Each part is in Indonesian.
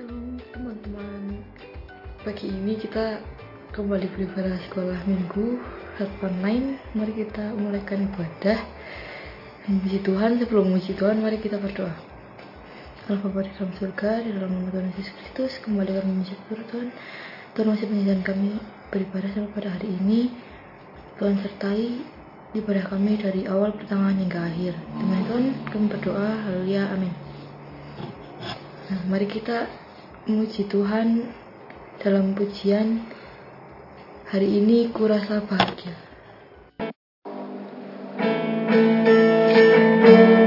Shalom teman-teman Pagi ini kita kembali beribadah sekolah minggu Harapan lain Mari kita mulaikan ibadah. Memuji Tuhan Sebelum memuji Tuhan mari kita berdoa. Allah Bapa di dalam surga Di dalam nama Tuhan Yesus Kristus Kembali kami memuji Tuhan. Tuhan masih mengizinkan kami beribadah sampai pada hari ini. Tuhan sertai ibadah kami dari awal pertengahan hingga akhir. Demi Tuhan kami berdoa, haleluya, amin. Nah, mari kita memuji Tuhan dalam pujian hari ini kurasa bahagia. Hari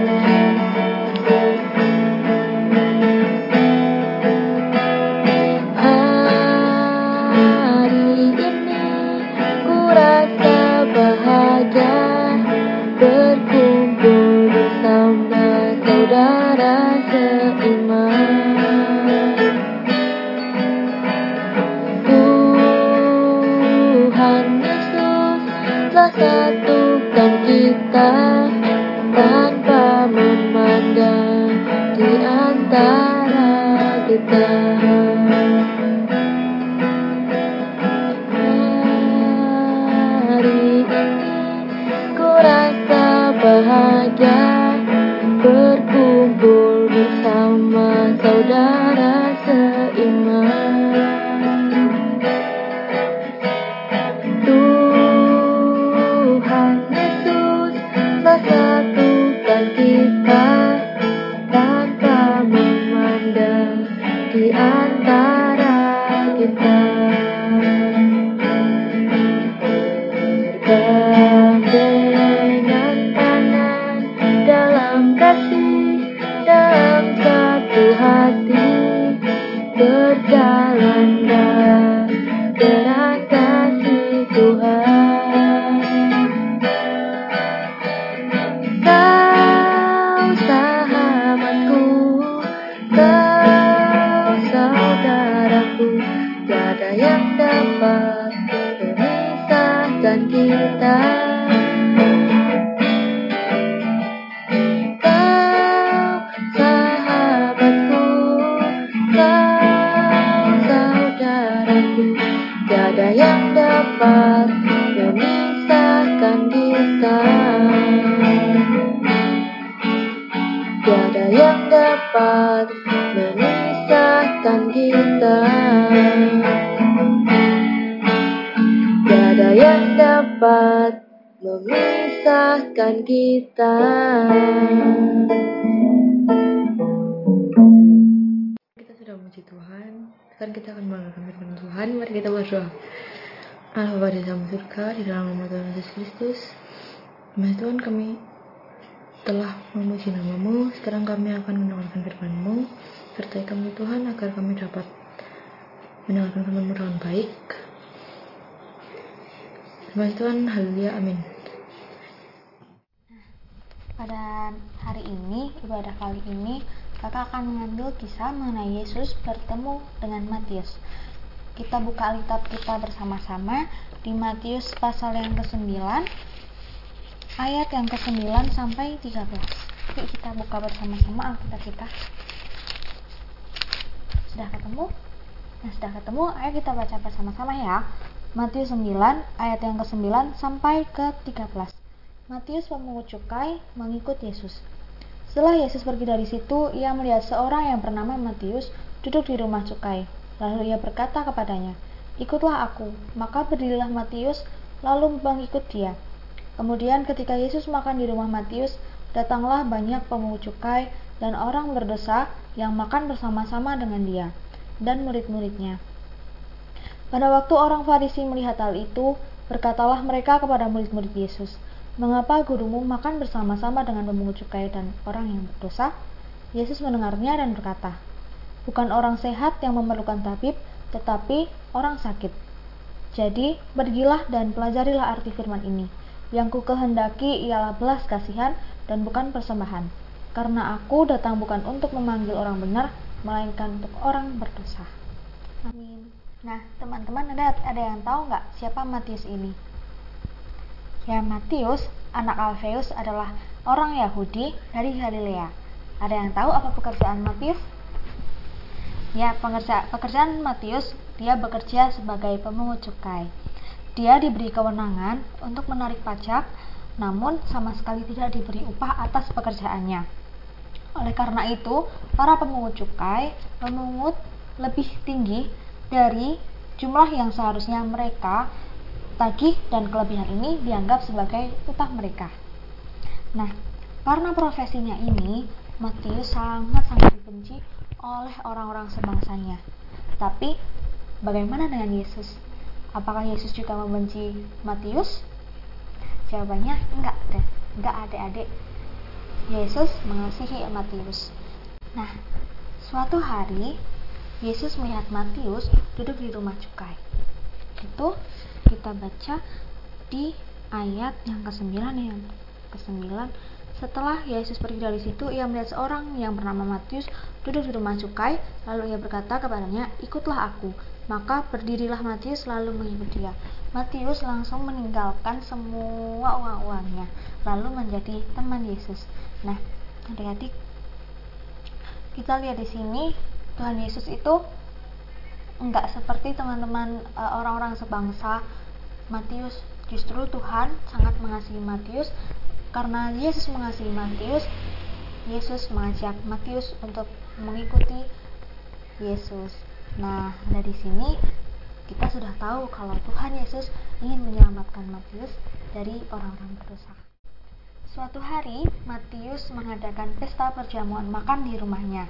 satukan kita tanpa memandang di antara kita. Hari ini ku rasa bahagia di kau saudaraku, tiada yang dapat memisahkan kita. Tiada yang dapat memisahkan kita. Tiada yang dapat memisahkan kita. Memuji Tuhan, sekarang kita akan mendengarkan firman Tuhan. Mari kita berdoa. Allah Bapa di dalam surga, di dalam nama Tuhan Yesus Kristus. Demi Tuhan kami telah memuji namamu, sekarang kami akan mendengarkan firman-Mu. Sertai kami Tuhan agar kami dapat mendengarkan firman-Mu dengan baik. Demi Tuhan, haleluya, amin. Pada hari ini, ibadah kali ini, kakak akan mengambil kisah mengenai Yesus bertemu dengan Matius. Kita buka Alkitab kita bersama-sama di Matius pasal yang ke-9, ayat yang ke-9 sampai 13. Yuk kita buka bersama-sama Alkitab kita. Sudah ketemu? Nah, sudah ketemu, ayo kita baca bersama-sama ya. Matius 9 ayat yang ke-9 sampai ke-13. Matius pemungut cukai mengikut Yesus. Setelah Yesus pergi dari situ, ia melihat seorang yang bernama Matius duduk di rumah cukai. Lalu ia berkata kepadanya, "Ikutlah aku." Maka berdirilah Matius lalu mengikut dia. Kemudian ketika Yesus makan di rumah Matius, datanglah banyak pemungut cukai dan orang berdosa yang makan bersama-sama dengan dia dan murid-muridnya. Pada waktu orang Farisi melihat hal itu, berkatalah mereka kepada murid-murid Yesus, "Mengapa gurumu makan bersama-sama dengan pemungut cukai dan orang yang berdosa?" Yesus mendengarnya dan berkata, "Bukan orang sehat yang memerlukan tabib, tetapi orang sakit. Jadi, pergilah dan pelajarilah arti firman ini. Yang ku kehendaki ialah belas kasihan dan bukan persembahan. Karena aku datang bukan untuk memanggil orang benar, melainkan untuk orang berdosa. Amin. Nah, teman-teman ada ada yang tahu nggak siapa Matius ini? Ya, Matius, anak Alfeus adalah orang Yahudi dari Galilea. Ada yang tahu apa pekerjaan Matius? Ya, pengerja, pekerjaan Matius, dia bekerja sebagai pemungut cukai. Dia diberi kewenangan untuk menarik pajak, namun sama sekali tidak diberi upah atas pekerjaannya. Oleh karena itu, para pemungut cukai memungut lebih tinggi dari jumlah yang seharusnya mereka tagih dan kelebihan ini dianggap sebagai upah mereka. Nah, karena profesinya ini, Matius sangat-sangat dibenci oleh orang-orang sebangsanya. Tapi bagaimana dengan Yesus? Apakah Yesus juga membenci Matius? Jawabannya enggak deh, enggak adik-adik. Yesus mengasihi Matius. Nah, suatu hari Yesus melihat Matius duduk di rumah cukai. Itu kita baca di ayat yang ke-9 yang ke-9 setelah Yesus pergi dari situ, ia melihat seorang yang bernama Matius duduk di rumah cukai, lalu ia berkata kepadanya, "Ikutlah aku." Maka berdirilah Matius lalu mengikuti dia. Matius langsung meninggalkan semua uang-uangnya, lalu menjadi teman Yesus. Nah, adik-adik, kita lihat di sini Tuhan Yesus itu enggak seperti teman-teman e, orang-orang sebangsa Matius justru Tuhan sangat mengasihi Matius karena Yesus mengasihi Matius, Yesus mengajak Matius untuk mengikuti Yesus. Nah, dari sini kita sudah tahu kalau Tuhan Yesus ingin menyelamatkan Matius dari orang-orang berdosa. Suatu hari, Matius mengadakan pesta perjamuan makan di rumahnya.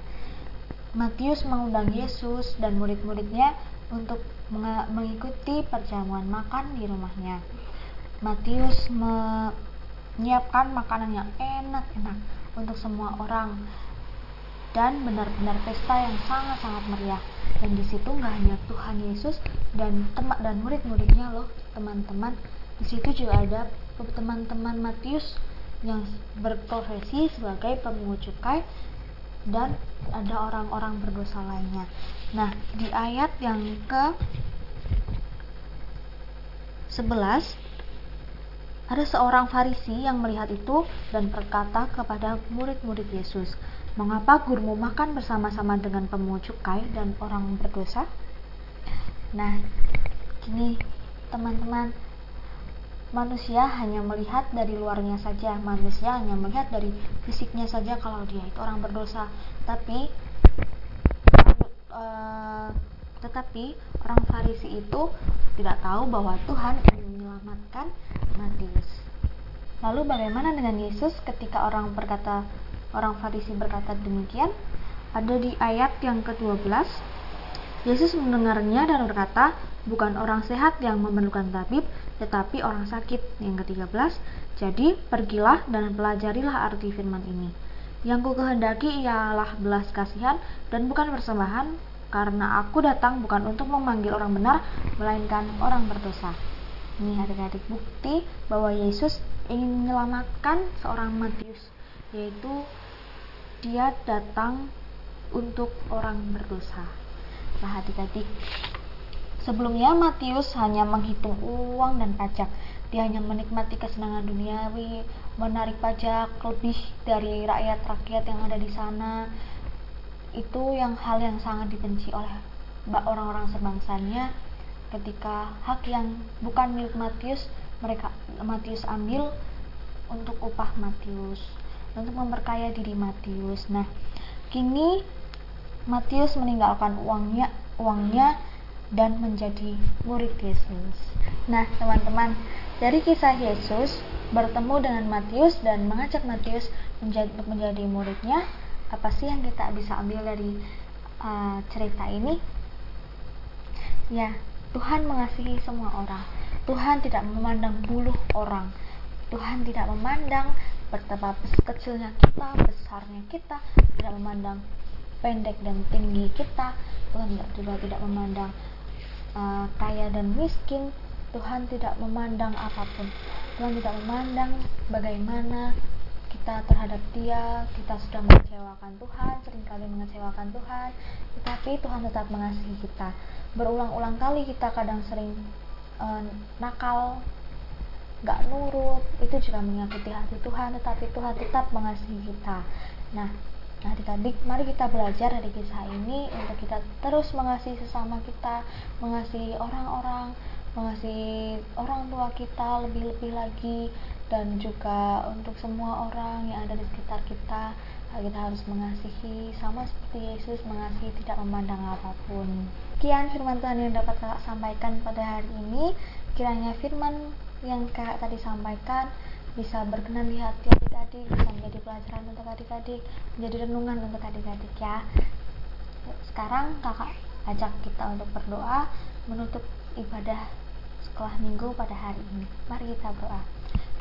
Matius mengundang Yesus dan murid-muridnya untuk mengikuti perjamuan makan di rumahnya. Matius me menyiapkan makanan yang enak-enak untuk semua orang dan benar-benar pesta yang sangat-sangat meriah dan di situ nggak hanya Tuhan Yesus dan teman dan murid-muridnya loh teman-teman di situ juga ada teman-teman Matius yang berprofesi sebagai pemungut cukai dan ada orang-orang berdosa lainnya. Nah, di ayat yang ke 11 ada seorang Farisi yang melihat itu dan berkata kepada murid-murid Yesus, "Mengapa gurumu makan bersama-sama dengan pemungut cukai dan orang berdosa?" Nah, gini teman-teman, manusia hanya melihat dari luarnya saja, manusia hanya melihat dari fisiknya saja kalau dia itu orang berdosa, tapi uh, tetapi orang Farisi itu tidak tahu bahwa Tuhan ingin menyelamatkan Matius. Lalu bagaimana dengan Yesus ketika orang berkata orang Farisi berkata demikian? Ada di ayat yang ke-12. Yesus mendengarnya dan berkata, bukan orang sehat yang memerlukan tabib, tetapi orang sakit. Yang ke-13, jadi pergilah dan pelajarilah arti firman ini. Yang ku kehendaki ialah belas kasihan dan bukan persembahan, karena aku datang bukan untuk memanggil orang benar, melainkan orang berdosa. Ini adik-adik bukti bahwa Yesus ingin menyelamatkan seorang Matius, yaitu dia datang untuk orang berdosa. Nah adik-adik, sebelumnya Matius hanya menghitung uang dan pajak. Dia hanya menikmati kesenangan duniawi, menarik pajak lebih dari rakyat-rakyat yang ada di sana, itu yang hal yang sangat dibenci oleh orang-orang sebangsanya ketika hak yang bukan milik Matius mereka Matius ambil untuk upah Matius untuk memperkaya diri Matius. Nah kini Matius meninggalkan uangnya uangnya dan menjadi murid Yesus. Nah teman-teman dari kisah Yesus bertemu dengan Matius dan mengajak Matius menjadi, menjadi muridnya apa sih yang kita bisa ambil dari uh, cerita ini? Ya Tuhan mengasihi semua orang. Tuhan tidak memandang buluh orang. Tuhan tidak memandang betapa kecilnya kita besarnya kita tidak memandang pendek dan tinggi kita. Tuhan juga tidak memandang uh, kaya dan miskin. Tuhan tidak memandang apa pun. Tuhan tidak memandang bagaimana kita terhadap dia. Kita sudah mengecewakan Tuhan sering kali mengecewakan Tuhan. Tetapi Tuhan tetap mengasihi kita. Berulang-ulang kali kita kadang sering uh, nakal gak nurut itu juga menyakiti hati Tuhan. Tetapi Tuhan tetap mengasihi kita. Nah adik-adik mari kita belajar dari kisah ini untuk kita terus mengasihi sesama kita mengasihi orang-orang mengasihi orang tua kita lebih-lebih lagi dan juga untuk semua orang yang ada di sekitar kita. Kita harus mengasihi sama seperti Yesus mengasihi tidak memandang apa pun. Sekian firman Tuhan yang dapat kakak sampaikan pada hari ini. Kiranya firman yang kakak tadi sampaikan bisa berkenan di hati adik-adik, bisa menjadi pelajaran untuk adik-adik, menjadi renungan untuk adik-adik ya. Sekarang kakak ajak kita untuk berdoa menutup ibadah sekolah minggu pada hari ini. Mari kita berdoa.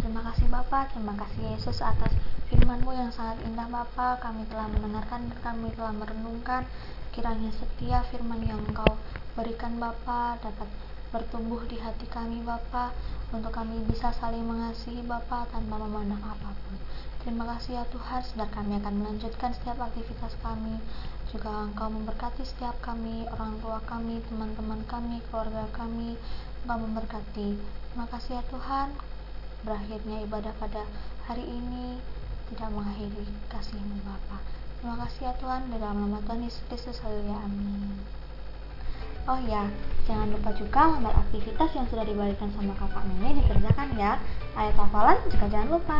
Terima kasih Bapak, terima kasih Yesus atas firman-Mu yang sangat indah Bapak. Kami telah mendengarkan, kami telah merenungkan. Kiranya setiap firman yang Engkau berikan Bapak dapat bertumbuh di hati kami Bapa untuk kami bisa saling mengasihi Bapa tanpa memandang apa pun. Terima kasih ya Tuhan, sedang kami akan melanjutkan setiap aktivitas kami. Juga Engkau memberkati setiap kami, orang tua kami, teman-teman kami, keluarga kami. Engkau memberkati. Terima kasih ya Tuhan, berakhirnya ibadah pada hari ini tidak mengakhiri kasih-Mu Bapa. Terima kasih ya Tuhan, dalam nama Tuhan Yesus Kristus, haleluya, amin. Oh ya, jangan lupa juga lambar aktivitas yang sudah diberikan sama kakak Nene dikerjakan ya. Ayat hafalan juga jangan lupa.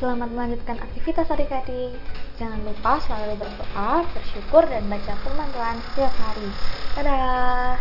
Selamat melanjutkan aktivitas adik-adik. Jangan lupa selalu berdoa, bersyukur, dan baca firman Tuhan setiap hari. Dadah!